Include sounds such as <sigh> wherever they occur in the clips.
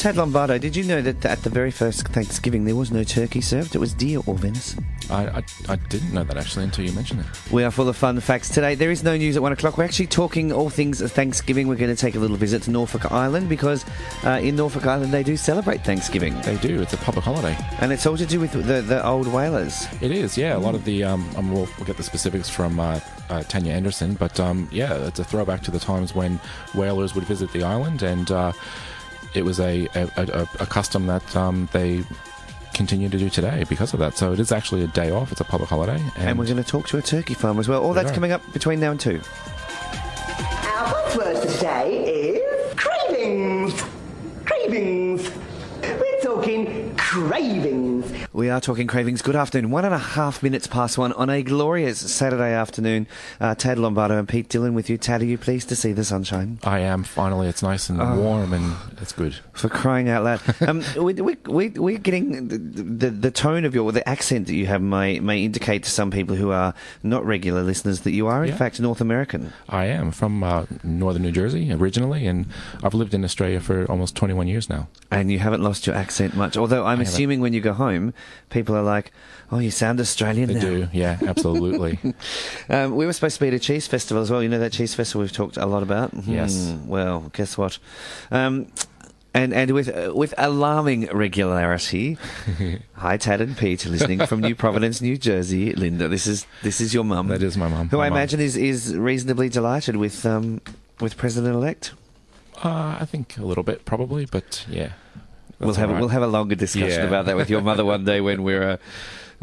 Tad Lombardo, did you know that at the very first Thanksgiving there was no turkey served? It was deer or venison. I, I, I didn't know that actually until you mentioned it. We are full of fun facts today. There is no news at one o'clock. We're actually talking all things Thanksgiving. We're going to take a little visit to Norfolk Island because uh, in Norfolk Island they do celebrate Thanksgiving. They do. It's a public holiday. And it's all to do with the, the old whalers. It is, yeah. A lot of the, um, um we'll, we'll, get the specifics from uh, uh, Tania Anderson, but um, yeah, it's a throwback to the times when whalers would visit the island and uh, it was a, a, a, a custom that um, they continue to do today because of that. So it is actually a day off. It's a public holiday. And, and we're going to talk to a turkey farm as well. All that's are. coming up between now and two. Our first word today is cravings. Cravings. We're talking cravings. We are talking cravings. Good afternoon. One and a half minutes past one on a glorious Saturday afternoon. Uh, Tad Lombardo and Pete Dillon with you. Tad, are you pleased to see the sunshine? I am. Finally, it's nice and oh, warm and it's good. For crying out loud. <laughs> um, we, we, we, we're getting the, the, the, tone of your, the accent that you have may, may indicate to some people who are not regular listeners that you are, in yeah. fact, North American. I am from uh, northern New Jersey originally, and I've lived in Australia for almost 21 years now. And you haven't lost your accent much, although I'm assuming when you go home, people are like, "Oh, you sound Australian." They now. do, yeah, absolutely. <laughs> um, we were supposed to be at a cheese festival as well. You know that cheese festival we've talked a lot about. Yes. Hmm, well, guess what? Um, and and with uh, with alarming regularity. <laughs> Hi, Tad and Pete, listening from New Providence, New Jersey. Linda, this is this is your mum. That is my mum. Who my I imagine is is reasonably delighted with um with President elect. Uh, I think a little bit, probably, but yeah we'll have right. we'll have a longer discussion yeah. about that with your mother one day when we're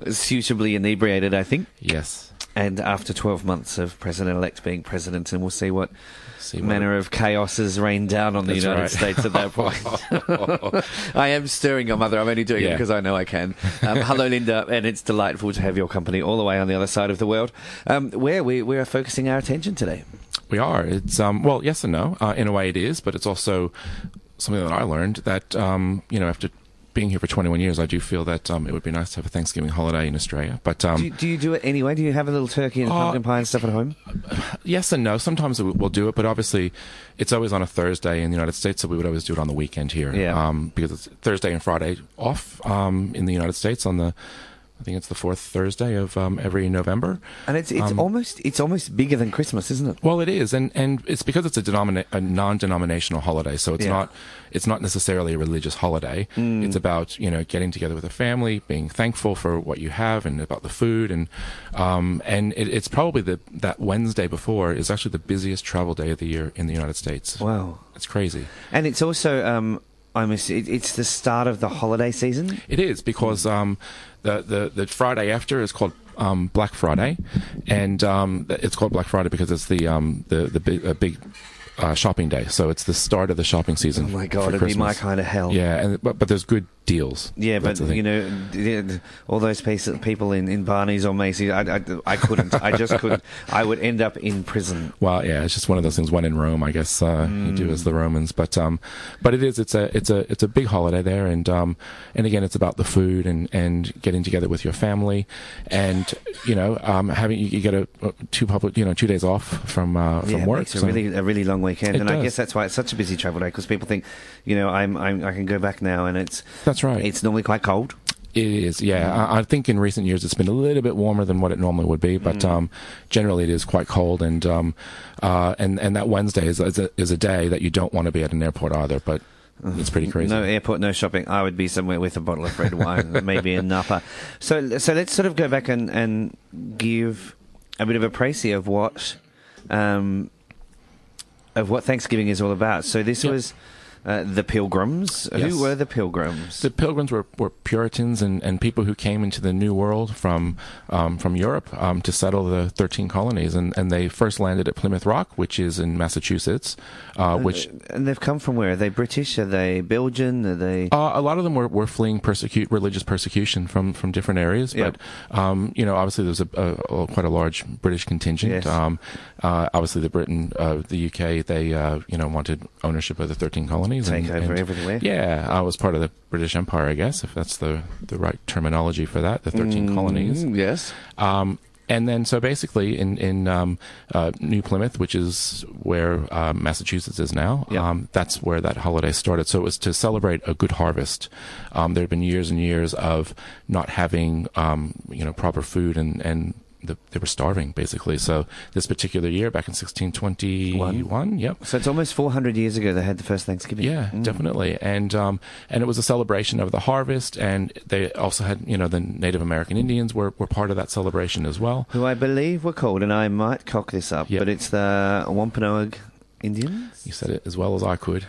uh, suitably inebriated. I think. Yes. And after 12 months of President-elect being president, and we'll see what see manner of chaos has rained down on the United right. States at that point. <laughs> I am stirring your mother. I'm only doing yeah. it because I know I can. Um, hello, Linda, and it's delightful to have your company all the way on the other side of the world. Um, where we, we are focusing our attention today. We are. It's um, well, yes and no. Uh, in a way, it is, but it's also something that I learned that um, you know after being here for 21 years, I do feel that um, it would be nice to have a Thanksgiving holiday in Australia. But um, do, you, do, you, do it anyway? Do you have a little turkey and uh, pumpkin pie and stuff at home? <sighs> Yes and no. Sometimes we'll do it, but obviously it's always on a Thursday in the United States, so we would always do it on the weekend here. Yeah. Um, because it's Thursday and Friday off um, in the United States on the I think it's the fourth Thursday of um, every November, and it's it's um, almost it's almost bigger than Christmas, isn't it? Well, it is, and and it's because it's a, denomina- a non-denominational holiday, so it's yeah. not it's not necessarily a religious holiday. Mm. It's about you know getting together with a family, being thankful for what you have, and about the food, and um, and it, it's probably the that Wednesday before is actually the busiest travel day of the year in the United States. Wow, it's crazy, and it's also I'm it's the start of the holiday season. It is because um, the, the the Friday after is called um, Black Friday, and um, it's called Black Friday because it's the um, the the big, big uh, shopping day. So it's the start of the shopping season. Oh my god, it'd be my kind of hell. Yeah, and but, but there's good deals. Yeah, but you know, all those people in, in Barney's or Macy's, I, I, I couldn't. I just <laughs> couldn't. I would end up in prison. Well, yeah, it's just one of those things. One in Rome, I guess uh, mm. you do as the Romans. But um, but it is. It's a it's a it's a big holiday there, and um, and again, it's about the food and and getting together with your family, and you know, um, having you, get a, two public, you know, two days off from uh, from yeah, work. It's a really a really long weekend, and does. I guess that's why it's such a busy travel day because people think, you know, I'm, I'm I can go back now, and it's that's right. It's normally quite cold. It is, yeah. Mm. I, I, think in recent years it's been a little bit warmer than what it normally would be, but mm. um, generally it is quite cold. And um, uh, and and that Wednesday is is a, is a day that you don't want to be at an airport either. But it's pretty crazy. No airport, no shopping. I would be somewhere with a bottle of red wine, <laughs> maybe a Napa. So, so let's sort of go back and, and give a bit of a précis of what um, of what Thanksgiving is all about. So this yep. was uh, the Pilgrims. Yes. Who were the Pilgrims? The Pilgrims were, were Puritans and, and people who came into the New World from um, from Europe um, to settle the 13 colonies. And, and they first landed at Plymouth Rock, which is in Massachusetts. Uh, which And they've come from where? Are they British? Are they Belgian? Are they. Uh, a lot of them were, were fleeing persecute religious persecution from, from different areas. Yep. But, um, you know, obviously there's a, a, a, quite a large British contingent. Yes. Um, uh, obviously, the Britain, uh, the UK, they, uh, you know, wanted ownership of the 13 colonies colonies. Take and, over and, everywhere. Yeah, I was part of the British Empire, I guess, if that's the the right terminology for that. The thirteen mm, colonies. Yes. Um, and then, so basically, in in um, uh, New Plymouth, which is where uh, Massachusetts is now, yeah. um, that's where that holiday started. So it was to celebrate a good harvest. Um, there had been years and years of not having, um, you know, proper food and and the, they were starving basically. So this particular year, back in 1621, One. yep. So it's almost 400 years ago they had the first Thanksgiving. Yeah, mm. definitely, and um, and it was a celebration of the harvest, and they also had you know the Native American Indians were, were part of that celebration as well. Who I believe were called, and I might cock this up, yep. but it's the Wampanoag Indians. You said it as well as I could.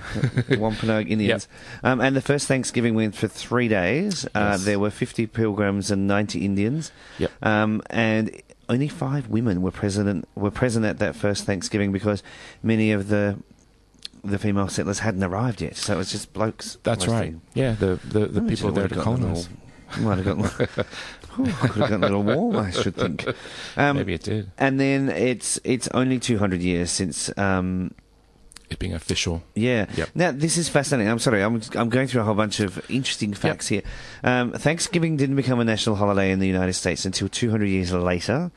<laughs> Wampanoag Indians. Yep. Um, and the first Thanksgiving went for three days. Uh, yes. There were 50 pilgrims and 90 Indians. Yep. Um, and only five women were present were present at that first Thanksgiving because many of the the female settlers hadn't arrived yet. So it was just blokes. That's right. Yeah, the the, the people there to colonize. Might have gotten. <laughs> could have gotten a little warm, I should think. <laughs> Um, Maybe it did. And then it's it's only 200 years since um, it being official. Yeah. Yep. Now this is fascinating. I'm sorry. I'm I'm going through a whole bunch of interesting facts yep. here. Um, Thanksgiving didn't become a national holiday in the United States until 200 years later.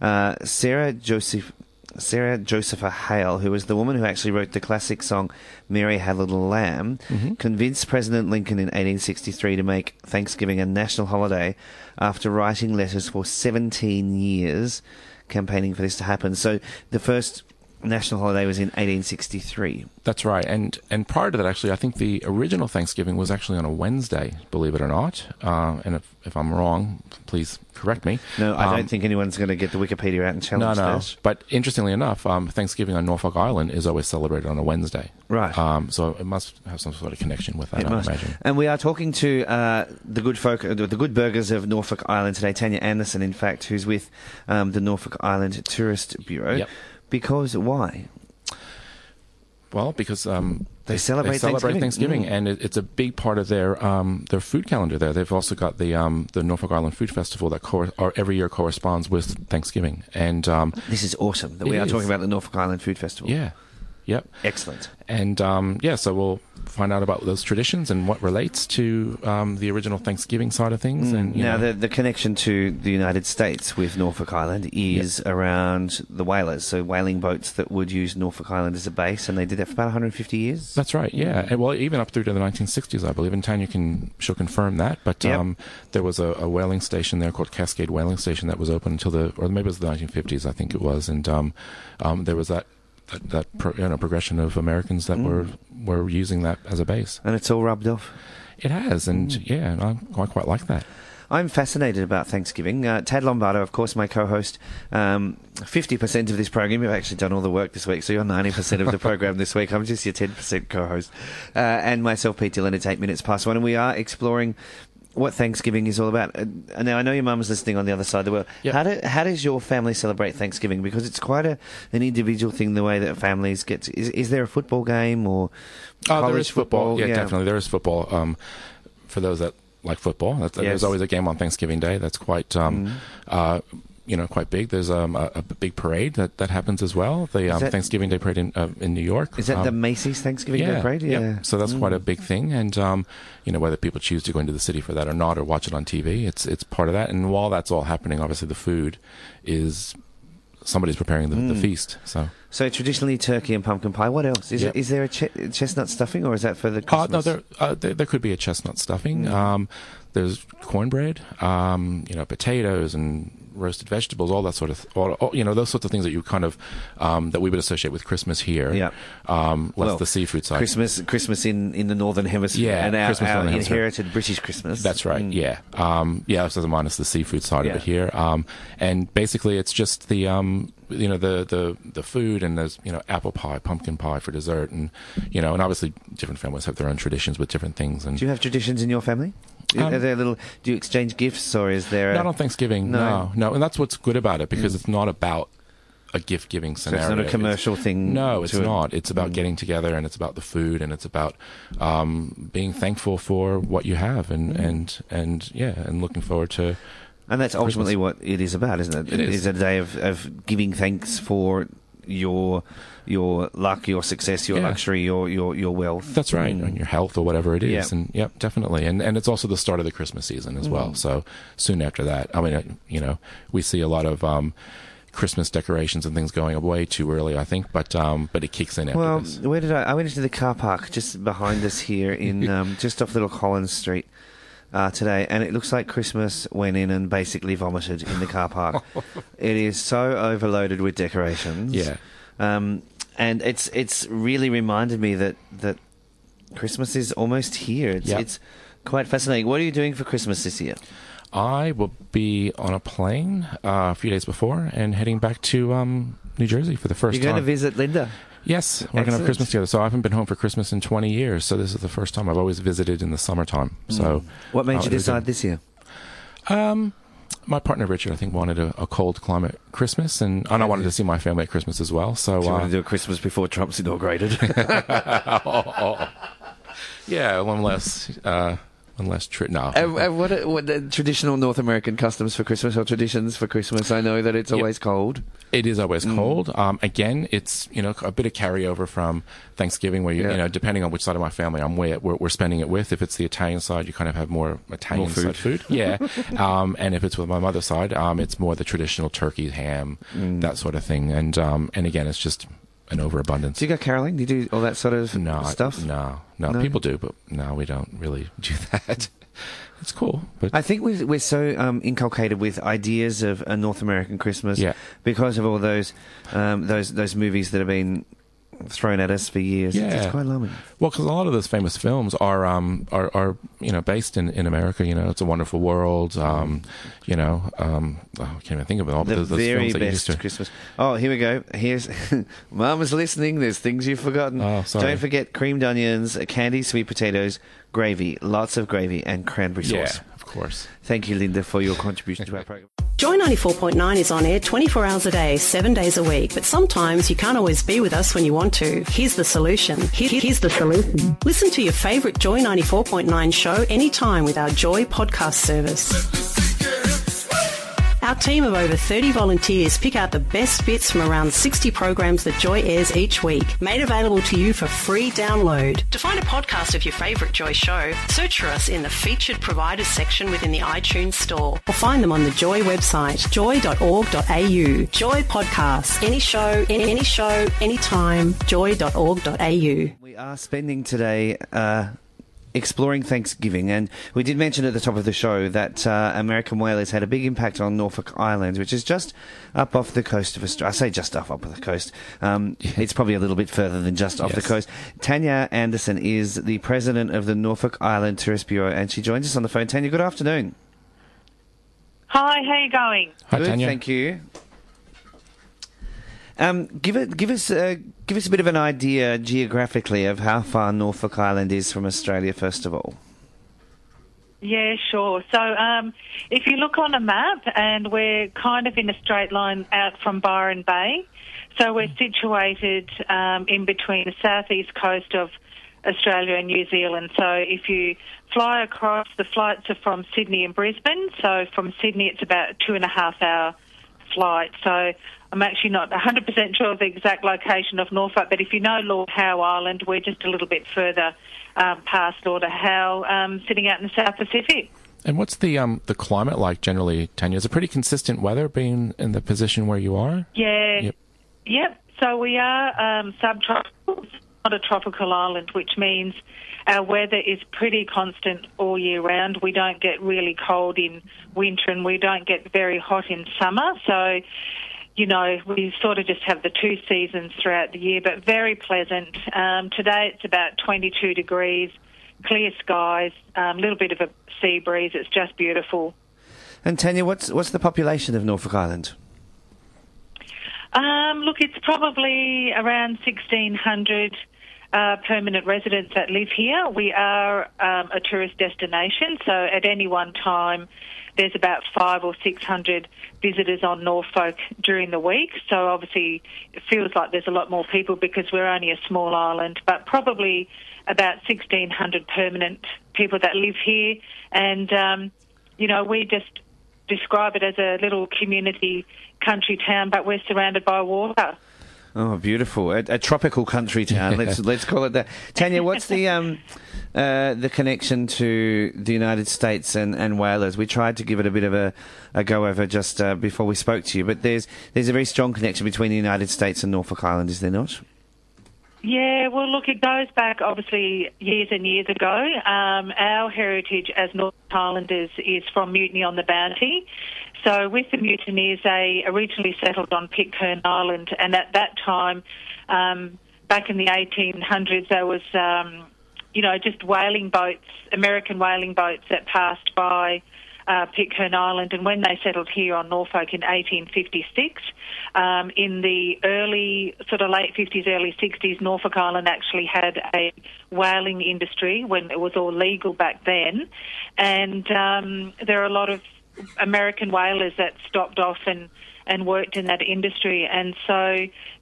Uh, Sarah Joseph. Sarah Josepha Hale, who was the woman who actually wrote the classic song Mary Had a Little Lamb, mm-hmm. convinced President Lincoln in 1863 to make Thanksgiving a national holiday after writing letters for 17 years campaigning for this to happen. So the first national holiday was in 1863. That's right, and and prior to that, actually, I think the original Thanksgiving was actually on a Wednesday. Believe it or not, uh, and if, if I'm wrong, please correct me. No, I um, don't think anyone's going to get the Wikipedia out and challenge no, no. But interestingly enough, um, Thanksgiving on Norfolk Island is always celebrated on a Wednesday. Right. Um, so it must have some sort of connection with that. It I must. imagine. And we are talking to uh, the good folk, uh, the good burghers of Norfolk Island today. Tania Anderson, in fact, who's with um, the Norfolk Island Tourist Bureau. Yep. Because why? Well, because um, they, celebrate, they celebrate Thanksgiving, Thanksgiving mm. and it, it's a big part of their um, their food calendar. There, they've also got the um, the Norfolk Island Food Festival that cor- every year corresponds with Thanksgiving. And um, this is awesome that we are is. talking about the Norfolk Island Food Festival. Yeah, yep, excellent. And um, yeah, so we'll find out about those traditions and what relates to um, the original Thanksgiving side of things. Mm. And now, the, the connection to the United States with Norfolk Island is yep. around the whalers, so whaling boats that would use Norfolk Island as a base, and they did that for about 150 years. That's right. Yeah, mm. and, well, even up through to the 1960s, I believe. And Tania can she'll confirm that. But yep. um, there was a, a, whaling station there called Cascade Whaling Station that was open until the, or maybe it was the 1950s, I think it was, and um, um there was that that, that pro, you know, progression of Americans that mm. were were using that as a base. And it's all rubbed off. It has, and mm. yeah, I, I quite like that. I'm fascinated about Thanksgiving. Uh, Tad Lombardo, of course, my co-host. Um, 50% of this program, you've actually done all the work this week, so you're 90% of the program this week. I'm just your 10% co-host. Uh, and myself, Pete Dillon, it's eight minutes past one, and we are exploring what Thanksgiving is all about. Uh, now I know your mum's listening on the other side of the world. Yep. How do how does your family celebrate Thanksgiving? Because it's quite a an individual thing the way that families get. To, is is there a football game or? Oh, there is football. football? Yeah, yeah, definitely there is football. Um, for those that like football, yes. there's always a game on Thanksgiving Day. That's quite um, mm. uh, you know quite big. There's um, a, a, big parade that, that happens as well. The um, that, Thanksgiving Day parade in uh, in New York. Is that um, the Macy's Thanksgiving yeah, Day parade? Yeah. yeah. So that's mm. quite a big thing, and um, you know whether people choose to go into the city for that or not, or watch it on TV, it's it's part of that. And while that's all happening, obviously the food is somebody's preparing the, mm. the, feast. So, so traditionally turkey and pumpkin pie. What else is, yep. it, is there a ch- chestnut stuffing, or is that for the? Christmas? Uh, no, there, uh, there, there could be a chestnut stuffing. Mm. Um, there's cornbread, um, you know, potatoes and roasted vegetables, all that sort of, all, all, you know, those sorts of things that you kind of um, that we would associate with Christmas here. Yeah. Um, less well, the seafood side. Christmas, Christmas in, in the northern hemisphere. Yeah. And our, Christmas our inherited British Christmas. That's right. Mm. Yeah. Um, yeah. So the minus the seafood side yeah. of it here. Um, and basically, it's just the um, you know the the the food and there's you know apple pie, pumpkin pie for dessert, and you know, and obviously different families have their own traditions with different things. And do you have traditions in your family? Um, Are there little? Do you exchange gifts, or is there? A, not on Thanksgiving. No. no, no, and that's what's good about it because mm. it's not about a gift giving scenario. So it's not a commercial it's, thing. No, it's not. It's about mm. getting together, and it's about the food, and it's about um, being thankful for what you have, and mm. and and yeah, and looking forward to. And that's ultimately Christmas. what it is about, isn't it? It is. It's a day of, of giving thanks for your your luck, your success, your yeah. luxury, your, your your wealth. That's right, mm. and your health or whatever it is. Yep. And yep, definitely. And and it's also the start of the Christmas season as mm. well. So soon after that, I mean, uh, you know, we see a lot of. Um, Christmas decorations and things going way too early, I think, but um, but it kicks in well, where did I? I went into the car park just behind us here in <laughs> um, just off Little Collins Street, uh, today, and it looks like Christmas went in and basically vomited in the car park. <laughs> it is so overloaded with decorations. Yeah. Um, and it's it's really reminded me that that Christmas is almost here. It's, yep. it's quite fascinating. What are you doing for Christmas this year? I will be on a plane uh, a few days before and heading back to um, New Jersey for the 1st time. You're going to visit Linda. Yes, we're going to have Christmas together. So I haven't been home for Christmas in 20 years. So this is the first time I've always visited in the summertime. So, mm. what made uh, you decide this year? Um, my partner Richard, I think, wanted a, a cold climate Christmas, and, and I wanted to see my family at Christmas as well. So, so uh, want to do a Christmas before Trump's inaugurated. oh, <laughs> oh. <laughs> <laughs> Yeah, one less. Uh, unless tri- no. And, and what, are, what are traditional North American customs for Christmas or traditions for Christmas? I know that it's always yep. cold. It is always mm. cold. Um, again, it's you know a bit of carryover from Thanksgiving, where you, yeah. you know depending on which side of my family I'm we're, we're, spending it with. If it's the Italian side, you kind of have more Italian more food. side food. Yeah, <laughs> um, and if it's with my mother's side, um, it's more the traditional turkey, ham, mm. that sort of thing. And um, and again, it's just an overabundance. Do you go caroling? Do you do all that sort of no, stuff? No, no, no, people do, but no, we don't really <laughs> do that. it's cool. But I think we're, we're so um, inculcated with ideas of a North American Christmas yeah. because of all those um, those those movies that have been thrown at us for years. Yeah. It's, it's quite alarming. Well, because a lot of those famous films are, um, are, are, you know, based in, in America. You know, It's a Wonderful World. Um, you know, um, oh, I can't even think of it all. The those, those very best to... Christmas. Oh, here we go. Here's <laughs> Mama's listening. There's things you've forgotten. Oh, sorry. Don't forget creamed onions, candy, sweet potatoes, gravy, lots of gravy, and cranberry sauce. Yeah, of course. Thank you, Linda, for your contribution to our program. Joy 94.9 is on air 24 hours a day, 7 days a week, but sometimes you can't always be with us when you want to. Here's the solution. here's the solution. Listen to your favourite Joy 94.9 show anytime with our Joy podcast service. Our team of over 30 volunteers pick out the best bits from around 60 programs that Joy airs each week, made available to you for free download. To find a podcast of your favourite Joy show, search for us in the featured providers section within the iTunes store or find them on the Joy website, joy.org.au. Joy Podcasts. Any show, any show, anytime, joy.org.au. We are spending today uh, exploring Thanksgiving. And we did mention at the top of the show that uh, American whalers had a big impact on Norfolk Island, which is just up off the coast of Australia. I say just off, up the coast. Um, <laughs> it's probably a little bit further than just off yes. the coast. Tania Anderson is the president of the Norfolk Island Tourist Bureau, and she joins us on the phone. Tania, good afternoon. Hi, how are you going? Hi, Good, Tania. thank you. Um, give it, give us, uh, give us a bit of an idea geographically of how far Norfolk Island is from Australia. First of all. Yeah, sure. So um, if you look on a map, and we're kind of in a straight line out from Byron Bay, so we're situated um, in between the southeast coast of Australia and New Zealand. So if you fly across, the flights are from Sydney and Brisbane. So from Sydney, it's about a two and a half hour flight. So I'm actually not 100% sure of the exact location of Norfolk, but if you know Lord Howe Island, we're just a little bit further um, past Lord Howe, um, sitting out in the South Pacific. And what's the um the climate like generally, Tania? Is it pretty consistent weather being in the position where you are? Yeah. Yep. yep. So we are um, subtropical, not a tropical island, which means our weather is pretty constant all year round. We don't get really cold in winter and we don't get very hot in summer. So, you know, we sort of just have the two seasons throughout the year, but very pleasant. Um, today it's about 22 degrees, clear skies, a um, little bit of a sea breeze. It's just beautiful. And Tania, what's what's the population of Norfolk Island? Um, look, it's probably around 1,600 uh, permanent residents that live here. We are um, a tourist destination, so at any one time, there's about five or six hundred visitors on Norfolk during the week. So obviously, it feels like there's a lot more people because we're only a small island, but probably about 1,600 permanent people that live here. And, um, you know, we just describe it as a little community country town, but we're surrounded by water. Oh, beautiful! A, a tropical country town. let's <laughs> let's call it that. Tania, what's the um, uh, the connection to the United States and, and whalers? We tried to give it a bit of a, a go over just uh, before we spoke to you, but there's there's a very strong connection between the United States and Norfolk Island, is there not? Yeah, well, look, it goes back obviously years and years ago. Um, our heritage as North Islanders is from Mutiny on the Bounty. So, with the mutineers, they originally settled on Pitcairn Island, and at that time, um, back in the 1800s, there was, um, you know, just whaling boats, American whaling boats that passed by uh, Pitcairn Island, and when they settled here on Norfolk in 1856, um, in the early, sort of late 50s, early 60s, Norfolk Island actually had a whaling industry when it was all legal back then, and um, there are a lot of American whalers that stopped off and and worked in that industry, and so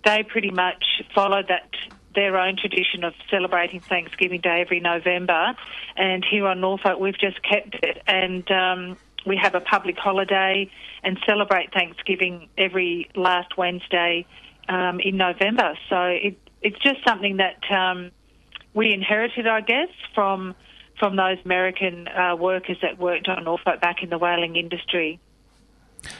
they pretty much followed that their own tradition of celebrating Thanksgiving Day every November. And here on Norfolk, we've just kept it. And um, we have a public holiday and celebrate Thanksgiving every last Wednesday um, in November. So it, it's just something that um, we inherited, I guess, from from those American uh, workers that worked on Norfolk back in the whaling industry.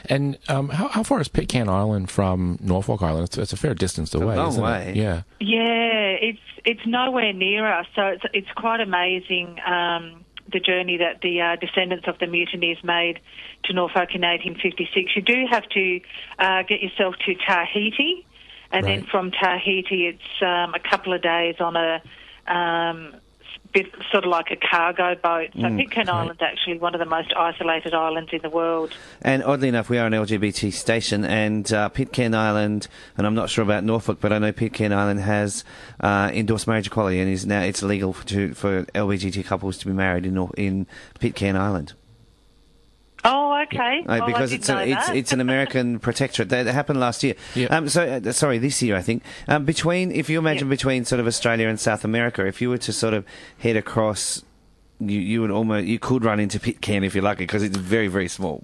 And um, how, how, far is Pitcairn Island from Norfolk Island? It's, it's a fair distance away. A long way. It? Yeah. Yeah, it's it's nowhere near us, so it's it's quite amazing. Um, the journey that the uh, descendants of the mutineers made to Norfolk in 1856. You do have to uh, get yourself to Tahiti, and right. then from Tahiti, it's um, a couple of days on a um, bit sort of like a cargo boat. So mm, Pitcairn right. Island's actually one of the most isolated islands in the world. And oddly enough, we are an LGBT station, and uh, Pitcairn Island, and I'm not sure about Norfolk, but I know Pitcairn Island has uh, endorsed marriage equality, and is now it's legal for, to, for LGBT couples to be married in in Pitcairn Island. Oh, okay. Uh, well, because it's, a, it's it's an American <laughs> protectorate that happened last year. Yep. Um, so uh, sorry, this year I think. Um, between, if you imagine yep. between sort of Australia and South America, if you were to sort of head across, you you would almost you could run into Pitcairn if you're lucky because it's very very small.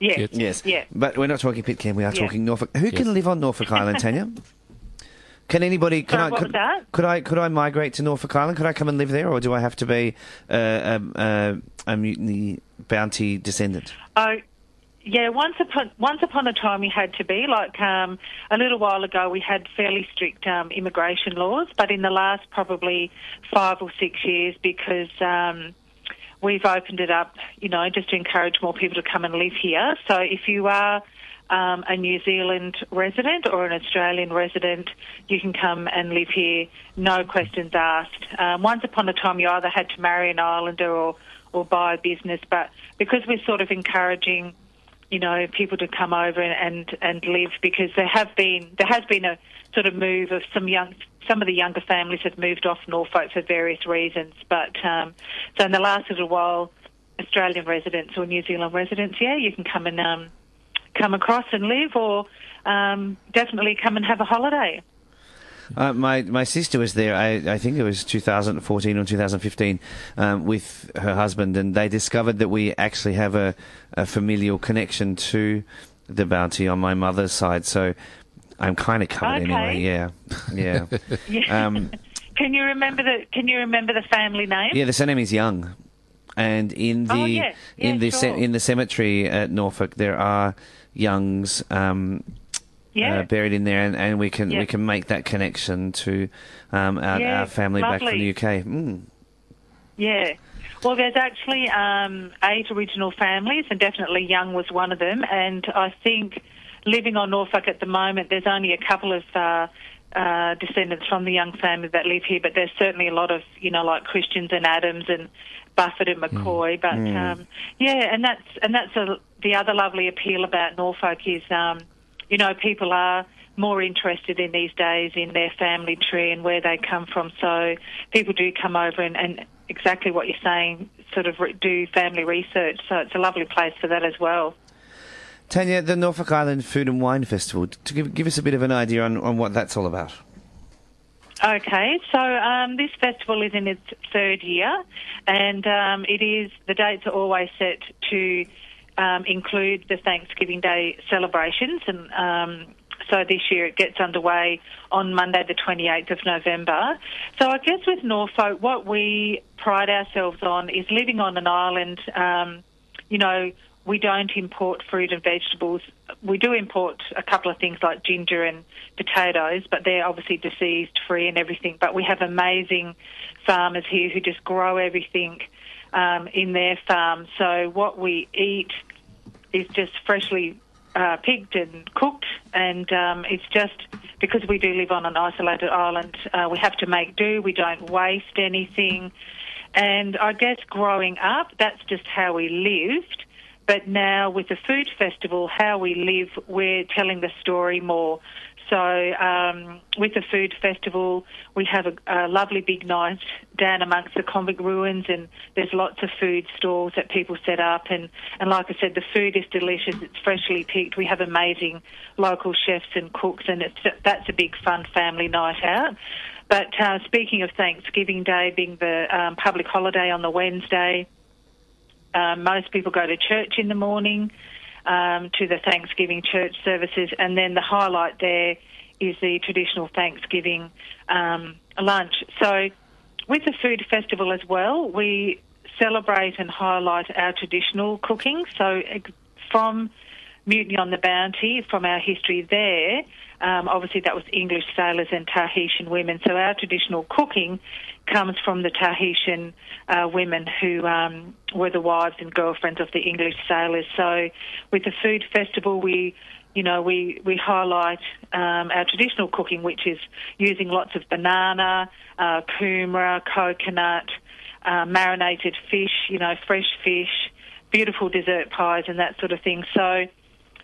Yes. Yes. Yeah. But we're not talking Pitcairn. We are yeah. talking Norfolk. Who yes. can live on Norfolk <laughs> Island, Tanya? Can anybody? Can I? Could, could, I? Could I migrate to Norfolk Island? Could I come and live there, or do I have to be uh, a, a, a mutiny bounty descendant? Oh, yeah. Once upon once upon a time, we had to be like um, a little while ago. We had fairly strict um, immigration laws, but in the last probably five or six years, because um, we've opened it up, you know, just to encourage more people to come and live here. So if you are um, a New Zealand resident or an Australian resident, you can come and live here, no questions asked. Um, once upon a time, you either had to marry an islander or, or buy a business, but because we're sort of encouraging, you know, people to come over and, and, and live, because there have been there has been a sort of move of some young some of the younger families have moved off Norfolk for various reasons, but um, so in the last little while. Australian residents or New Zealand residents, yeah, you can come and um, come across and live, or um, definitely come and have a holiday. Uh, my my sister was there. I, I think it was 2014 or 2015 um, with her husband, and they discovered that we actually have a, a familial connection to the bounty on my mother's side. So I'm kind of covered okay. anyway. Yeah, yeah. <laughs> yeah. Um, can you remember the Can you remember the family name? Yeah, the surname is Young. and in the Oh, yeah. Yeah, in the sure. in the cemetery at Norfolk there are youngs um, Yeah. uh, buried in there, and, and we can Yeah. we can make that connection to um, our, Yeah, our family back from the UK. Mm. Yeah. Well, there's actually um, eight original families, and definitely Young was one of them. And I think living on Norfolk at the moment, there's only a couple of uh, uh, descendants from the Young family that live here, but there's certainly a lot of, you know, like Christians and Adams and Buffett and McCoy. But um, yeah, and that's and that's a, the other lovely appeal about Norfolk is, um, you know, people are more interested in these days in their family tree and where they come from. So people do come over and, and exactly what you're saying, sort of re- do family research. So it's a lovely place for that as well. Tania, the Norfolk Island Food and Wine Festival. To give, give us a bit of an idea on, on what that's all about. Okay, so um, this festival is in its third year, and um, it is the dates are always set to um, include the Thanksgiving Day celebrations, and um, so this year it gets underway on Monday, the 28th of November. So I guess with Norfolk, what we pride ourselves on is living on an island. Um, you know, we don't import fruit and vegetables. We do import a couple of things like ginger and potatoes, but they're obviously diseased free and everything. But we have amazing farmers here who just grow everything um, in their farm. So what we eat is just freshly uh, picked and cooked, and um, it's just because we do live on an isolated island, uh, we have to make do. We don't waste anything. And I guess growing up, that's just how we lived. But now with the food festival, how we live, we're telling the story more. So um, with the food festival, we have a, a lovely big night down amongst the convict ruins, and there's lots of food stalls that people set up. And, and like I said, the food is delicious. It's freshly picked. We have amazing local chefs and cooks, and it's that's a big fun family night out. But uh, speaking of Thanksgiving Day being the um, public holiday on the Wednesday, um, most people go to church in the morning um, to the Thanksgiving church services, and then the highlight there is the traditional Thanksgiving um, lunch. So, with the food festival as well, we celebrate and highlight our traditional cooking. So, from Mutiny on the Bounty, from our history there, um, obviously that was English sailors and Tahitian women. So, our traditional cooking comes from the Tahitian uh, women who um, were the wives and girlfriends of the English sailors. So, with the food festival, we you know, we, we highlight um, our traditional cooking, which is using lots of banana, uh, kumara, coconut, uh, marinated fish, you know, fresh fish, beautiful dessert pies and that sort of thing. So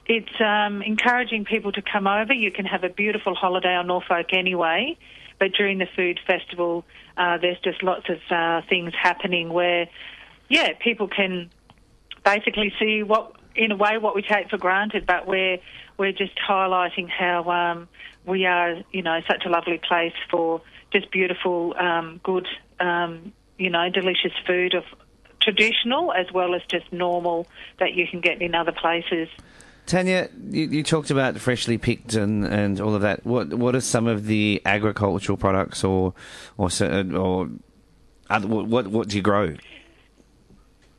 it's um, encouraging people to come over. You can have a beautiful holiday on Norfolk anyway, but during the food festival, uh, there's just lots of uh, things happening where, yeah, people can basically see what, in a way, what we take for granted, but we're we're just highlighting how um, we are, you know, such a lovely place for just beautiful, um, good, um, you know, delicious food of traditional as well as just normal that you can get in other places. Tania, you, you talked about freshly picked and, and all of that. What what are some of the agricultural products or or cer- or other, what what do you grow?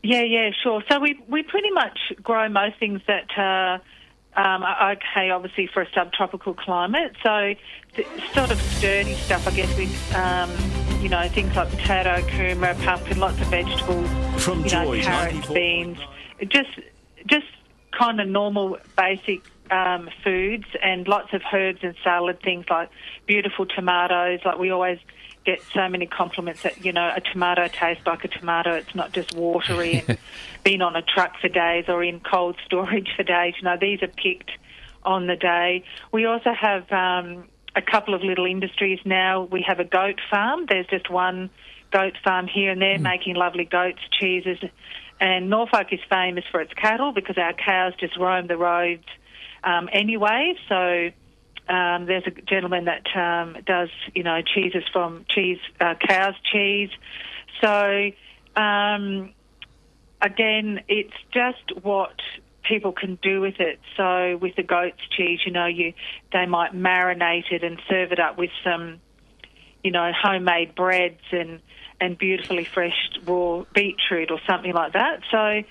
Yeah, yeah, sure. So we we pretty much grow most things that uh, um, are okay, obviously for a subtropical climate. So th- sort of sturdy stuff, I guess, with um, you know things like potato, kumara, pumpkin, lots of vegetables. From you know, Joy carrots, beans, just just kind of normal, basic um, foods, and lots of herbs and salad things like beautiful tomatoes. Like we always get so many compliments that you know a tomato tastes like a tomato. It's not just watery and <laughs> been on a truck for days or in cold storage for days. You know these are picked on the day. We also have um, a couple of little industries now. We have a goat farm. There's just one goat farm here, and they're making lovely goats, cheeses. And Norfolk is famous for its cattle because our cows just roam the roads um, anyway. So um, there's a gentleman that um, does, you know, cheeses from cheese, uh, cow's cheese. So um, again, it's just what people can do with it. So with the goat's cheese, you know, you they might marinate it and serve it up with some, you know, homemade breads and and beautifully fresh raw beetroot or something like that. So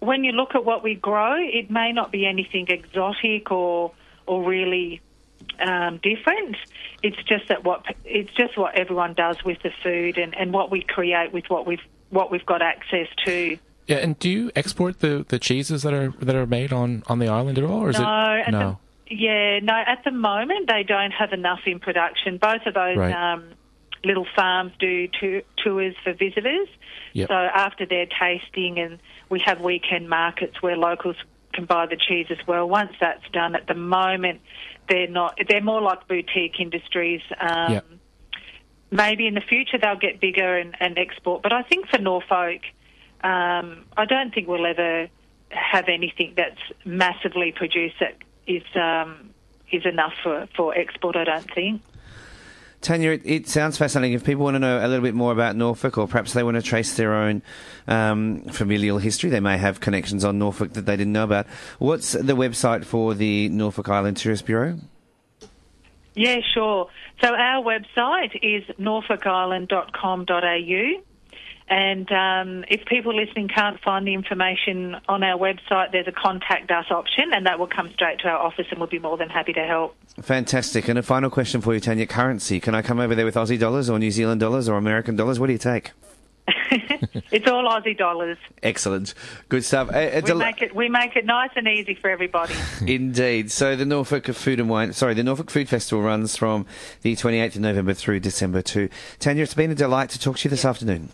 when you look at what we grow, it may not be anything exotic or or really um, different. It's just that what it's just what everyone does with the food and, and what we create with what we've what we've got access to. Yeah, and do you export the, the cheeses that are that are made on, on the island at all, or is no, it no? The, yeah, no. At the moment, they don't have enough in production. Both of those Right. um, little farms do to, tours for visitors. Yep. So after their tasting, and we have weekend markets where locals can buy the cheese as well. Once that's done, at the moment, they're not. They're more like boutique industries. Um, Yep. Maybe in the future they'll get bigger and, and export. But I think for Norfolk, um, I don't think we'll ever have anything that's massively produced that is um, is enough for, for export. I don't think. Tania, it, it sounds fascinating. If people want to know a little bit more about Norfolk, or perhaps they want to trace their own um, familial history, they may have connections on Norfolk that they didn't know about. What's the website for the Norfolk Island Tourist Bureau? Yeah, sure. So our website is norfolkisland.com.au. And um, if people listening can't find the information on our website, there's a contact us option, and that will come straight to our office, and we'll be more than happy to help. Fantastic. And a final question for you, Tania. Currency. Can I come over there with Aussie dollars or New Zealand dollars or American dollars? What do you take? <laughs> It's all Aussie dollars. Excellent. Good stuff. It's We make it we make it nice and easy for everybody. <laughs> Indeed. So the Norfolk Food and Wine, sorry, the Norfolk Food Festival runs from the 28th of November through December 2. Tania, it's been a delight to talk to you this afternoon.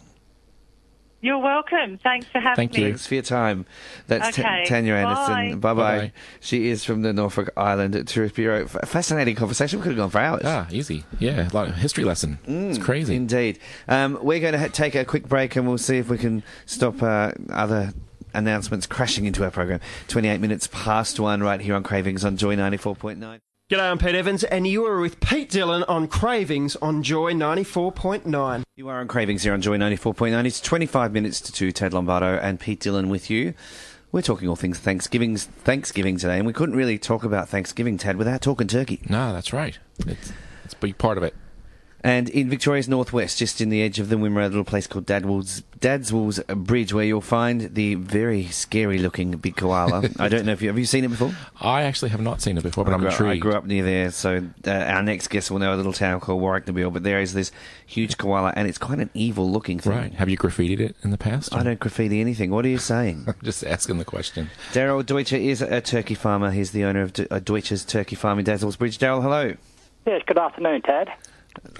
You're welcome. Thanks for having Thank me. you. Thanks for your time. That's Ta- Okay. Tania Anderson. Bye bye. Bye-bye. She is from the Norfolk Island Tourist Bureau. F- fascinating conversation. We could have gone for hours. Ah, easy. Yeah, like a history lesson. it's crazy. Indeed. Um, we're going to ha- take a quick break and we'll see if we can stop uh, other announcements crashing into our program. 28 minutes past one right here on Cravings on Joy 94.9. G'day, I'm Pete Evans, and you are with Pete Dillon on Cravings on Joy 94.9. You are on Cravings here on Joy 94.9. It's 25 minutes to 2. Tad Lombardo and Pete Dillon with you. We're talking all things Thanksgiving, Thanksgiving today, and we couldn't really talk about Thanksgiving, Tad, without talking turkey. No, that's right. It's, it's a big part of it. And in Victoria's northwest, just in the edge of the Wimmera, a little place called Dadwell's, Dadswell's Bridge, where you'll find the very scary-looking big koala. <laughs> I don't know if you have you seen it before. I actually have not seen it before, but I I'm grew, I grew up near there, so uh, our next guest will know a little town called Warracknabeal. But there is this huge koala, and it's quite an evil-looking thing. Right. Have you graffitied it in the past? I don't graffiti anything. What are you saying? <laughs> I'm just asking the question. Daryl Deutscher is a turkey farmer. He's the owner of D- uh, Deutscher's Turkey Farm in Dadswell's Bridge. Daryl, hello. Yes, good afternoon, Tad.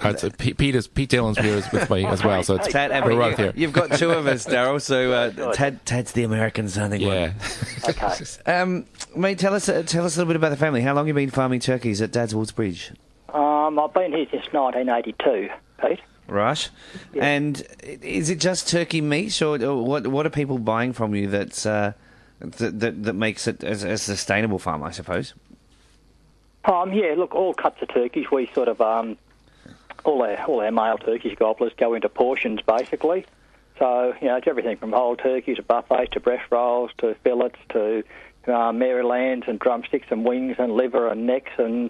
Uh, it's, uh, Pete, Pete, is, Pete Dillon's here is with me as well, so it's, Tad, we're right you, here. You've got two of us, Daryl. So uh, <laughs> Tad, Tad's the American sounding Yeah. <laughs> Okay. one. Um, mate, tell us uh, tell us a little bit about the family. How long have you been farming turkeys at Dadswell's Bridge? um, I've been here since 1982, Pete. Right. And is it just turkey meat, or, or what? What are people buying from you that's uh, that, that that makes it as a sustainable farm? I suppose. Um, yeah, look, all cuts of turkeys, we sort of, um, all our, all our male turkeys, gobblers, go into portions, basically. So, you know, it's everything from whole turkeys to buffets to breast rolls to fillets to uh, Marylands and drumsticks and wings and liver and necks and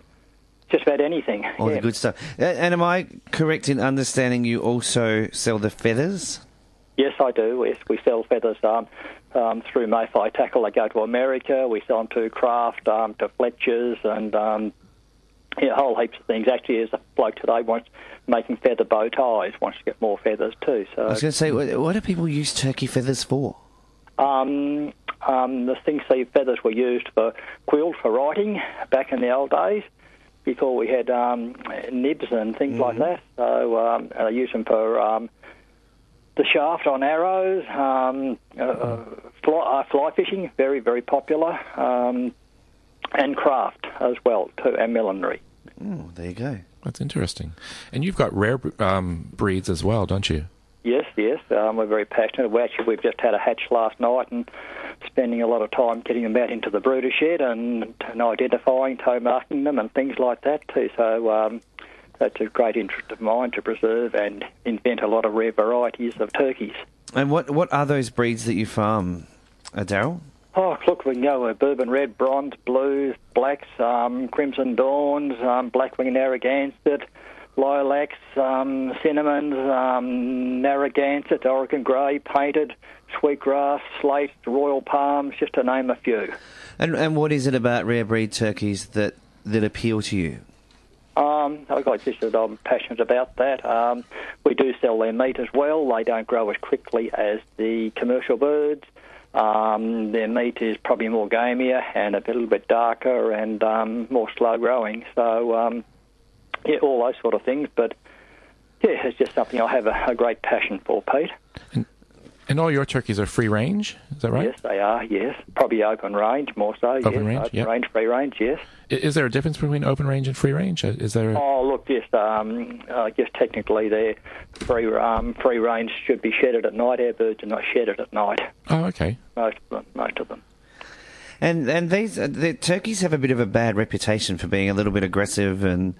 just about anything. All yeah. the good stuff. And am I correct in understanding you also sell the feathers? Yes, I do. Yes, we sell feathers um, um, through Mayfly Tackle. They go to America. We sell them to Kraft, um, to Fletcher's, and um, yeah, a whole heaps of things. Actually, there's a bloke today wants making feather bow ties. Wants to get more feathers too. So I was going to say, what, do people use turkey feathers for? um, um, the things these feathers were used for quills for writing back in the old days. Before we had um, nibs and things like that, so um, I use them for um, the shaft on arrows, um, uh, uh, fly, uh, fly fishing, very, very popular, um, and craft as well, too, and millinery. Oh, there you go. That's interesting. And you've got rare um, breeds as well, don't you? Yes, yes, um, we're very passionate. We actually, we've just had a hatch last night and spending a lot of time getting them out into the brooder shed and, and identifying, toe marking them and things like that too. So um, that's a great interest of mine to preserve and invent a lot of rare varieties of turkeys. And what what are those breeds that you farm, uh, Daryl? Oh, look, we can go with bourbon red, bronze, blues, blacks, um, crimson dawns, um, blackwing narragansett, lilacs, um, cinnamons, um, Narragansett, Oregon grey, painted, sweetgrass, slate, royal palms, just to name a few. And and what is it about rare breed turkeys that that appeal to you? Um, I got just that I'm passionate about that. Um, we do sell their meat as well. They don't grow as quickly as the commercial birds. Um, their meat is probably more gamier and a little bit darker and um, more slow growing. So, um, yeah, all those sort of things. But yeah, it's just something I have a, a great passion for, Pete. And, and, all your turkeys are free range, is that right? Yes, they are. Yes, probably open range more so. Open yes. range, open yep. range, free range. Yes. Is there a difference between open range and free range? Is there? A... Oh, look, just um, uh, just technically, their free um, free range should be shedded at night. Our birds are not shedded at night. Oh, okay. Most of them. Most of them. And and these uh, the turkeys have a bit of a bad reputation for being a little bit aggressive and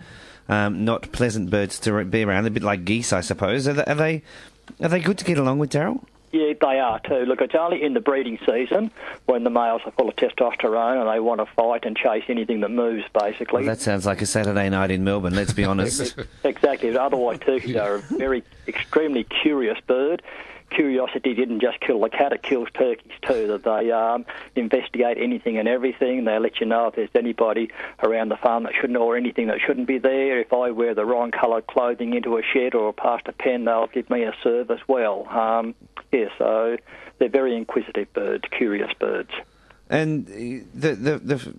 um, not pleasant birds to be around. A bit like geese, I suppose. Are they are they, are they good to get along with, Daryl? Yeah, they are too. Look, it's only in the breeding season when the males are full of testosterone and they want to fight and chase anything that moves, basically. Well, that sounds like a Saturday night in Melbourne, let's be honest. <laughs> exactly. Otherwise, turkeys are a very extremely curious bird curiosity didn't just kill the cat, it kills turkeys too. That they um, investigate anything and everything. They let you know if there's anybody around the farm that shouldn't, or anything that shouldn't be there. If I wear the wrong coloured clothing into a shed or past a pen, they'll give me a serve as well. Um, yeah, so they're very inquisitive birds, curious birds. And the the the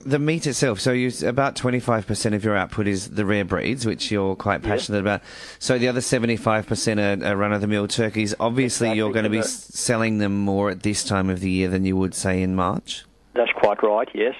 the meat itself, so you about 25% of your output is the rare breeds, which you're quite passionate yes. about. So the other 75% are, are run of the mill turkeys. Obviously, exactly. you're going to be selling them more at this time of the year than you would say in March. That's quite right. Yes.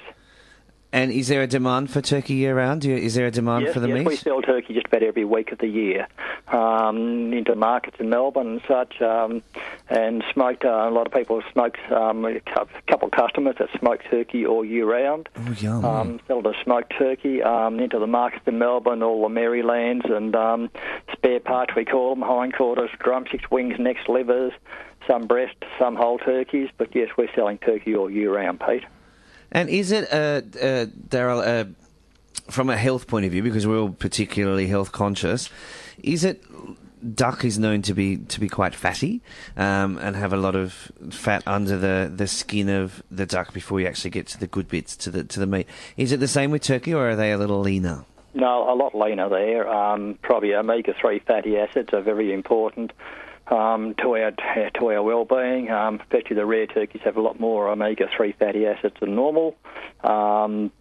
And is there a demand for turkey year round? is there a demand yes, for the yes, meat? we sell turkey just about every week of the year um, into markets in Melbourne and such. Um, and smoked, uh, a lot of people smoke, um, a couple of customers that smoke turkey all year round. Oh, yum. Um, sell the smoked turkey um, into the markets in Melbourne, all the Marylands and um, spare parts, we call them, hindquarters, drumsticks, wings, necks, livers, some breast, some whole turkeys. But yes, we're selling turkey all year round, Pete. And is it, uh, uh, Daryl, uh, from a health point of view, because we're all particularly health conscious, is it duck is known to be to be quite fatty um, and have a lot of fat under the, the skin of the duck before you actually get to the good bits to the to the meat. Is it the same with turkey, or are they a little leaner? No, a lot leaner there. Um, probably omega three fatty acids are very important um, to our <laughs> to our well-being. Um, especially the rare turkeys have a lot more omega-3 fatty acids than normal. Um,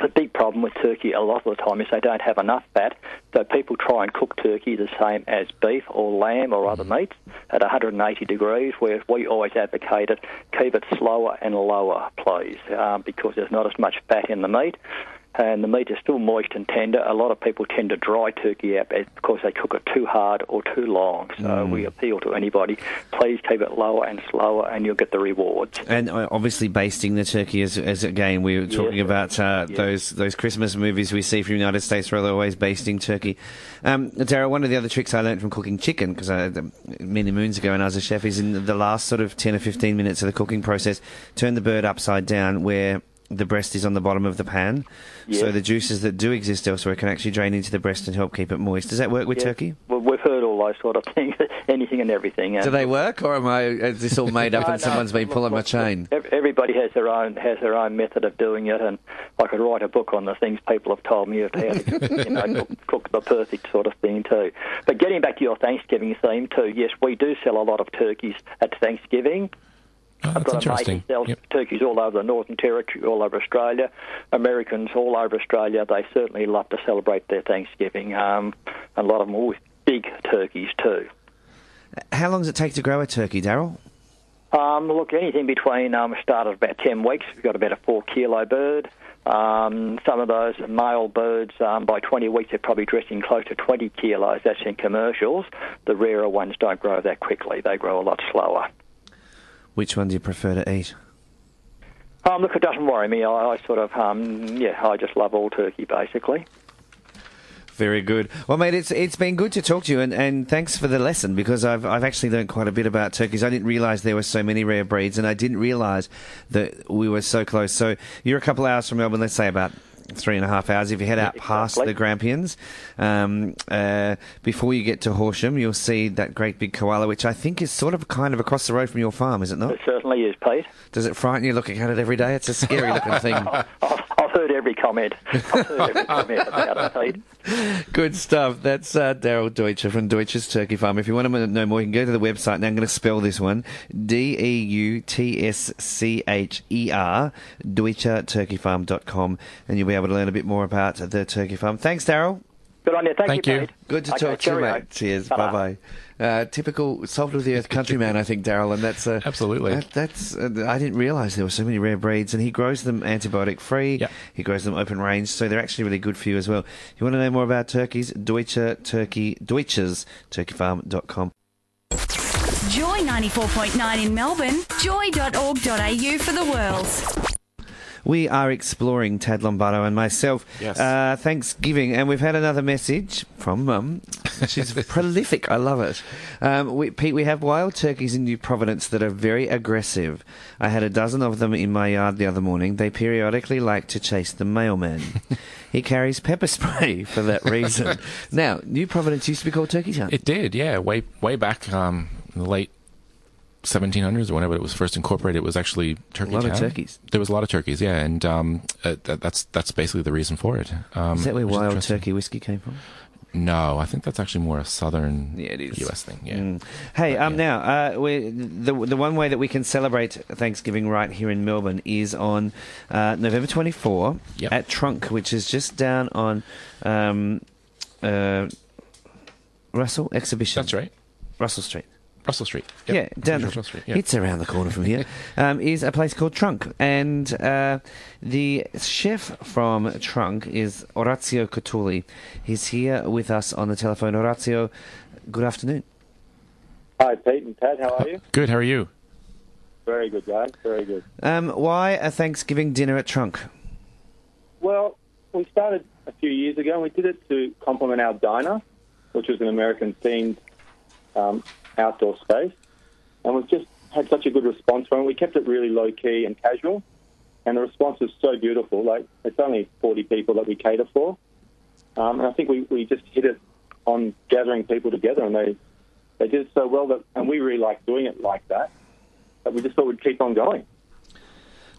the big problem with turkey a lot of the time is they don't have enough fat, so people try and cook turkey the same as beef or lamb or other meats at 180 degrees, whereas we always advocate it, keep it slower and lower, please, um, because there's not as much fat in the meat and the meat is still moist and tender. A lot of people tend to dry turkey out because they cook it too hard or too long. So mm. we appeal to anybody, please keep it lower and slower, and you'll get the rewards. And uh, obviously, basting the turkey is, as again we were talking yes. about uh, yes. those those Christmas movies we see from the United States where they're always basting turkey. Um, Daryl, one of the other tricks I learned from cooking chicken because many moons ago when I was a chef is in the last sort of ten or fifteen minutes of the cooking process, turn the bird upside down where the breast is on the bottom of the pan, yes. so the juices that do exist elsewhere can actually drain into the breast and help keep it moist. Does that work with yes. turkey? Well, we've heard all those sort of things, <laughs> anything and everything. And do they work, or am I? Is this all made up no, and no, someone's been pulling my chain? Everybody has their own has their own method of doing it, and I could write a book on the things people have told me of how to you know, cook, cook the perfect sort of thing too. But getting back to your Thanksgiving theme too, yes, we do sell a lot of turkeys at Thanksgiving. Oh, I've got a mate who sells yep. turkeys all over the Northern Territory, all over Australia. Americans all over Australia, they certainly love to celebrate their Thanksgiving. Um, a lot of them with big turkeys too. How long does it take to grow a turkey, Daryl? Um, look, anything between um, start at about 10 weeks. We've got about a four kilo bird. Um, some of those male birds, um, by 20 weeks, they're probably dressing close to 20 kilos. That's in commercials. The rarer ones don't grow that quickly, they grow a lot slower. Which one do you prefer to eat? Um, look, it doesn't worry me. I, I sort of, um, yeah, I just love all turkey, basically. Very good. Well, mate, it's it's been good to talk to you, and, and thanks for the lesson because I've I've actually learned quite a bit about turkeys. I didn't realise there were so many rare breeds, and I didn't realise that we were so close. So you're a couple hours from Melbourne. Let's say about three and a half hours. If you head out Yeah, past the Grampians, um, uh, before you get to Horsham, you'll see that great big koala, which I think is sort of kind of across the road from your farm, is it not? It certainly is, Pete. Does it frighten you looking at it every day? It's a scary looking thing. <laughs> Heard every comment. <laughs> Good stuff. That's uh, Daryl Deutscher from Deutscher's Turkey Farm. If you want to know more, you can go to the website. Now I'm going to spell this one: D E U T S C H E R, DeutscherTurkeyFarm.com, and you'll be able to learn a bit more about the turkey farm. Thanks, Daryl. Good on you. Thank, Thank you, you. Good to Okay, talk to you, mate. Cheers. Bye bye. Uh, typical salt of the earth countryman, I think, Daryl, and that's uh, Absolutely. That, that's uh, I didn't realise there were so many rare breeds, and he grows them antibiotic free. Yeah. He grows them open range, so they're actually really good for you as well. You want to know more about turkeys? Deutsche Turkey Deutschers Turkeyfarm.com. Joy 94.9 in Melbourne, joy.org.au for the world. We are exploring Tad Lombardo and myself. Yes. Uh, Thanksgiving, and we've had another message from Mum. She's <laughs> prolific. I love it. Um, we, Pete, we have wild turkeys in New Providence that are very aggressive. I had a dozen of them in my yard the other morning. They periodically like to chase the mailman. <laughs> he carries pepper spray <laughs> for that reason. now, New Providence used to be called Turkey Town. It did, yeah. Way way back um, in the late 1700s or whenever it was first incorporated, it was actually Turkey A lot of turkeys. There was a lot of turkeys, yeah, and um, uh, that, that's that's basically the reason for it. Um, Is that where wild turkey whiskey came from? No, I think that's actually more a southern Yeah. U.S. thing. Yeah. Mm. Hey, um, now uh, we the the one way that we can celebrate Thanksgiving right here in Melbourne is on uh, November twenty four Yep. at Trunk, which is just down on um, uh, Russell Exhibition. That's right. Russell Street. Russell Street. Yep. Yeah, down Russell Street. Yeah. It's around the corner from here. <laughs> um, is a place called Trunk, and uh, the chef from Trunk is Orazio Cotuli. He's here with us on the telephone. Orazio, good afternoon. Hi, Pete and Pat. How are you? Good. How are you? Very good, guys. Very good. Um, why a Thanksgiving dinner at Trunk? Well, we started a few years ago, and we did it to complement our diner, which was an American-themed um, outdoor space. And we've just had such a good response from it. We kept it really low-key and casual, and the response was so beautiful. Like, it's only 40 people that we cater for. Um, and I think we, we just hit it on gathering people together, and they, they did it so well that, and we really like doing it like that, that we just thought we'd keep on going.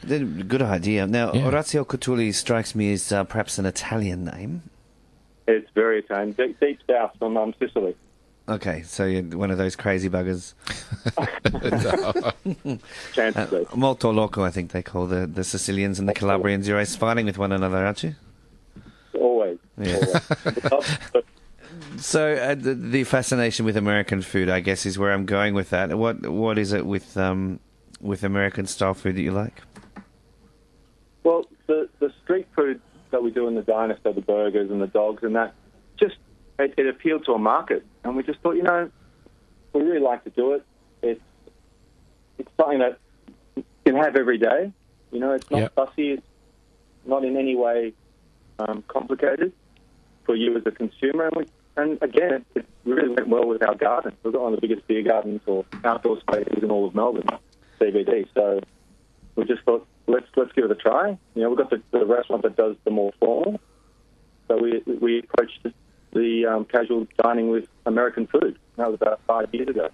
Good idea. Now, Yeah. Orazio Cotuli strikes me as uh, perhaps an Italian name. It's very Italian, deep, deep south from um, Sicily. Okay, so you're one of those crazy buggers. <laughs> Chances Uh, molto loco, I think they call the, the Sicilians and the Calabrians. You're always fighting with one another, aren't you? Always. Yeah. always. <laughs> So uh, the, the fascination with American food, I guess, is where I'm going with that. What what is it with um, with American style food that you like? well, the the street food that we do in the diner, so the burgers and the dogs and that, it, it appealed to a market, and we just thought, you know, we really like to do it. It's it's something that you can have every day. You know, it's not Yep. fussy. It's not in any way um, complicated for you as a consumer. And, we, and again, it, really went well with our garden. We've got one of the biggest beer gardens or outdoor spaces in all of Melbourne, CBD. So we just thought, let's let's give it a try. You know, we've got the, the restaurant that does the more formal. So we we approached the um, casual dining with American food. That was about five years ago.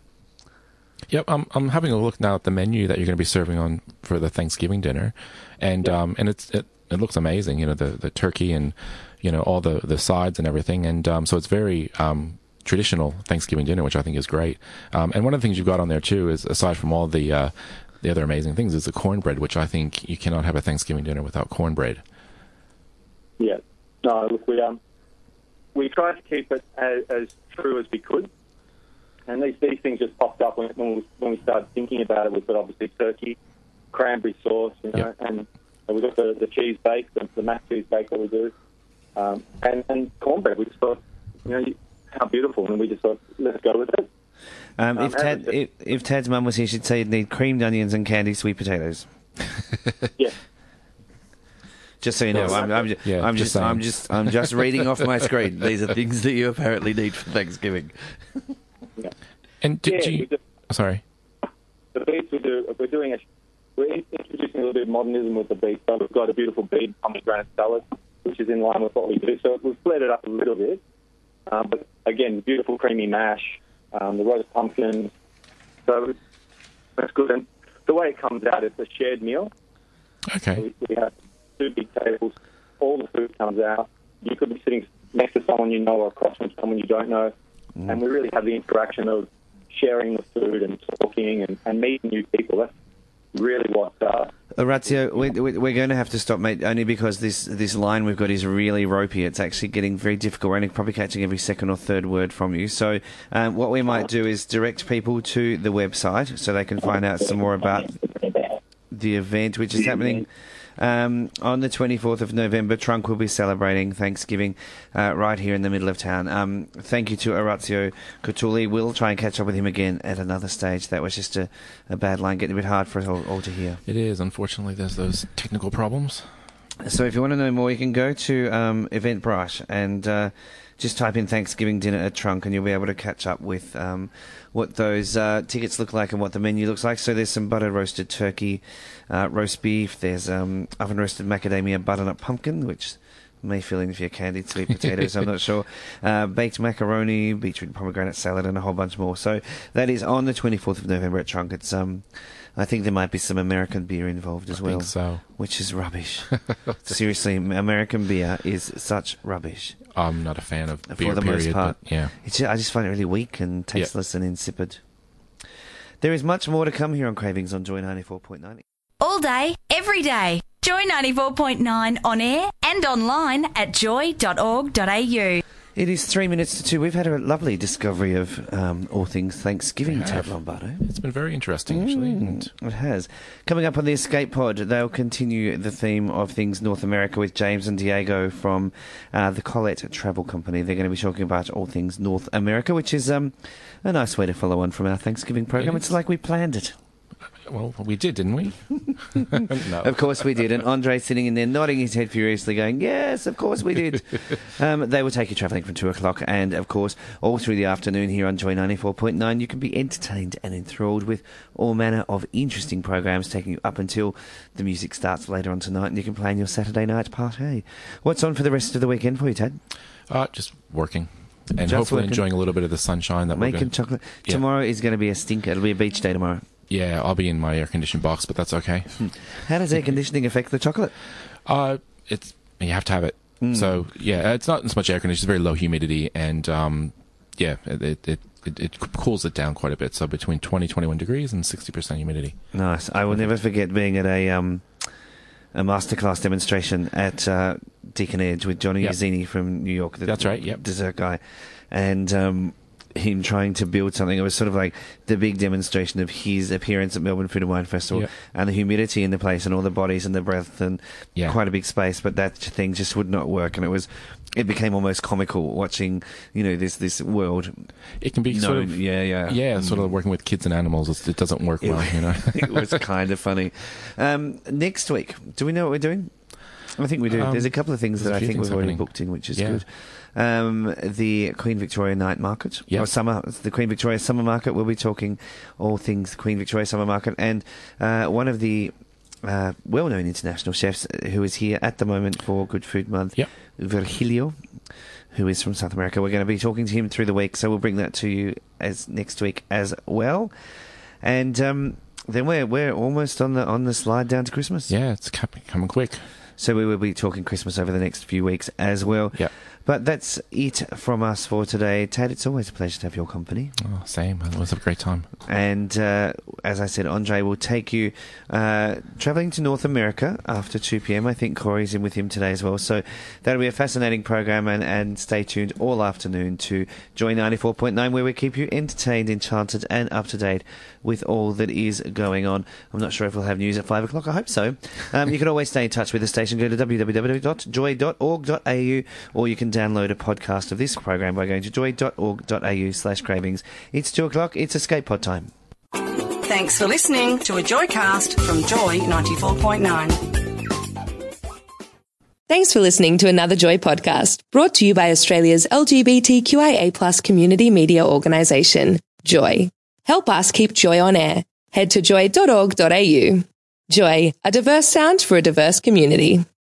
Yep, I'm I'm having a look now at the menu that you're going to be serving on for the Thanksgiving dinner, and um and it's it, it looks amazing. You know the the turkey and you know all the the sides and everything, and um so it's very um traditional Thanksgiving dinner, which I think is great. Um and one of the things you've got on there too is aside from all the uh the other amazing things is the cornbread, which I think you cannot have a Thanksgiving dinner without cornbread. Yeah. No, look, we um, we tried to keep it as, as true as we could, and these these things just popped up when when we, when we started thinking about it. We've got obviously turkey, cranberry sauce, you know, Yep. and, and we've got the, the cheese bake, the, the mac cheese bake that we do, um, and and cornbread. We just thought, you know, how beautiful, and we just thought, let's go with it. Um, Um, if Tad and- if, if Tad's mum was here, she'd say you'd need creamed onions and candied sweet potatoes. Yeah. Just so you know, I'm, I'm, ju- Yeah, I'm just just, I'm saying. just, I'm just reading off my screen. These are things that you apparently need for Thanksgiving. And did yeah, you? we just, Sorry. the beets we do, we're doing a, we're introducing a little bit of modernism with the beets. So we've got a beautiful beet pomegranate salad which is in line with what we do. So we've flared it up a little bit. Um, but again, beautiful creamy mash, um, the roast pumpkins. So that's good. And the way it comes out, it's a shared meal. Okay. We, we have two big tables. All the food comes out. You could be sitting next to someone you know or across from someone you don't know. Mm. And we really have the interaction of sharing the food and talking and, and meeting new people. That's really what uh, Orazio, we, we, we're going to have to stop, mate, only because this, this line we've got is really ropey. It's actually getting very difficult. We're only probably catching every second or third word from you. So, um, what we might do is direct people to the website so they can find out some more about the event, which is happening um, on the 24th of November. Trunk will be celebrating Thanksgiving uh, right here in the middle of town. Um, thank you to Orazio Cutuli. We'll try and catch up with him again at another stage. That was just a, a bad line, getting a bit hard for us all, all to hear. It is. Unfortunately, there's those technical problems. So if you want to know more, you can go to um, Eventbrite and uh, just type in Thanksgiving dinner at Trunk, and you'll be able to catch up with um, what those uh, tickets look like and what the menu looks like. So there's some butter roasted turkey, uh, roast beef. There's um, oven roasted macadamia butternut pumpkin, which may fill in for your candied sweet potatoes. I'm not <laughs> sure. Uh, baked macaroni, beetroot pomegranate salad, and a whole bunch more. So that is on the 24th of November at Trunk. It's um, I think there might be some American beer involved as I well. think so. Which is rubbish. <laughs> Seriously, American beer is such rubbish. I'm not a fan of beer, for the period, most part. yeah. It's ju- I just find it really weak and tasteless and insipid. There is much more to come here on Cravings on Joy 94.9. All day, every day. Joy 94.9 on air and online at joy.org.au. It is three minutes to two. We've had a lovely discovery of um, all things Thanksgiving, Tad Lombardo. It's been very interesting, actually. And It has. Coming up on the Escape Pod, they'll continue the theme of things North America with James and Diego from uh, the Collette Travel Company. They're going to be talking about all things North America, which is um, a nice way to follow on from our Thanksgiving program. It It's like we planned it. Well, we did, didn't we? <laughs> no. Of course we did. And Andre sitting in there nodding his head furiously, going, Yes, of course we did. <laughs> um, they will take you travelling from 2 o'clock. And, of course, all through the afternoon here on Joy 94.9, you can be entertained and enthralled with all manner of interesting programs taking you up until the music starts later on tonight and you can plan your Saturday night party. What's on for the rest of the weekend for you, Tad? Uh, just working. And Just hopefully working. enjoying a little bit of the sunshine that we're Making going chocolate. Yeah. Tomorrow is going to be a stinker. It'll be a beach day tomorrow. Yeah, I'll be in my air conditioned box, but that's okay. How does air conditioning affect the chocolate? Uh, it's you have to have it. Mm. So yeah, it's not as much air conditioning. It's very low humidity, and um, yeah, it it, it it cools it down quite a bit. So between 20, 21 degrees and sixty percent humidity. Nice. I will never forget being at a um, a masterclass demonstration at uh, Deakin Edge with Johnny Yep. Iuzzini from New York. The That's right, yep. Dessert guy, and um, him trying to build something. It was sort of like the big demonstration of his appearance at Melbourne Food and Wine Festival Yep. and the humidity in the place and all the bodies and the breath and Yeah. quite a big space. But that thing just would not work, and it was. It became almost comical watching, you know, this this world. It can be sort of yeah, yeah, yeah, sort of working with kids and animals. It's, it doesn't work well, you know. <laughs> it was kind of funny. Um, next week, do we know what we're doing? I think we do. Um, there's a couple of things that I think we've things already booked in, which is Yeah. good. Um, the Queen Victoria Night Market, Yep. or summer, the Queen Victoria Summer Market. We'll be talking all things Queen Victoria Summer Market, and uh, one of the uh, well-known international chefs who is here at the moment for Good Food Month, Yep. Virgilio, who is from South America. We're going to be talking to him through the week, so we'll bring that to you as next week as well. And um, then we're we're almost on the on the slide down to Christmas. yeah, it's com- coming quick. So we will be talking Christmas over the next few weeks as well. Yeah. But that's it from us for today. Tad, it's always a pleasure to have your company. Oh, same. It was a great time. And uh, as I said, Andre will take you uh, traveling to North America after 2 p.m. I think Corey's in with him today as well. So that'll be a fascinating program. And, and stay tuned all afternoon to Joy 94.9, where we keep you entertained, enchanted, and up to date with all that is going on. I'm not sure if we'll have news at 5 o'clock. I hope so. Um, you can always stay in touch with the station. Go to www.joy.org.au or you can download a podcast of this program by going to joy.org.au slash cravings. It's 2 o'clock. It's escape pod time. Thanks for listening to a Joycast from Joy 94.9. Thanks for listening to another Joy podcast brought to you by Australia's LGBTQIA plus community media organisation, Joy. Help us keep Joy on air. Head to joy.org.au. Joy, a diverse sound for a diverse community.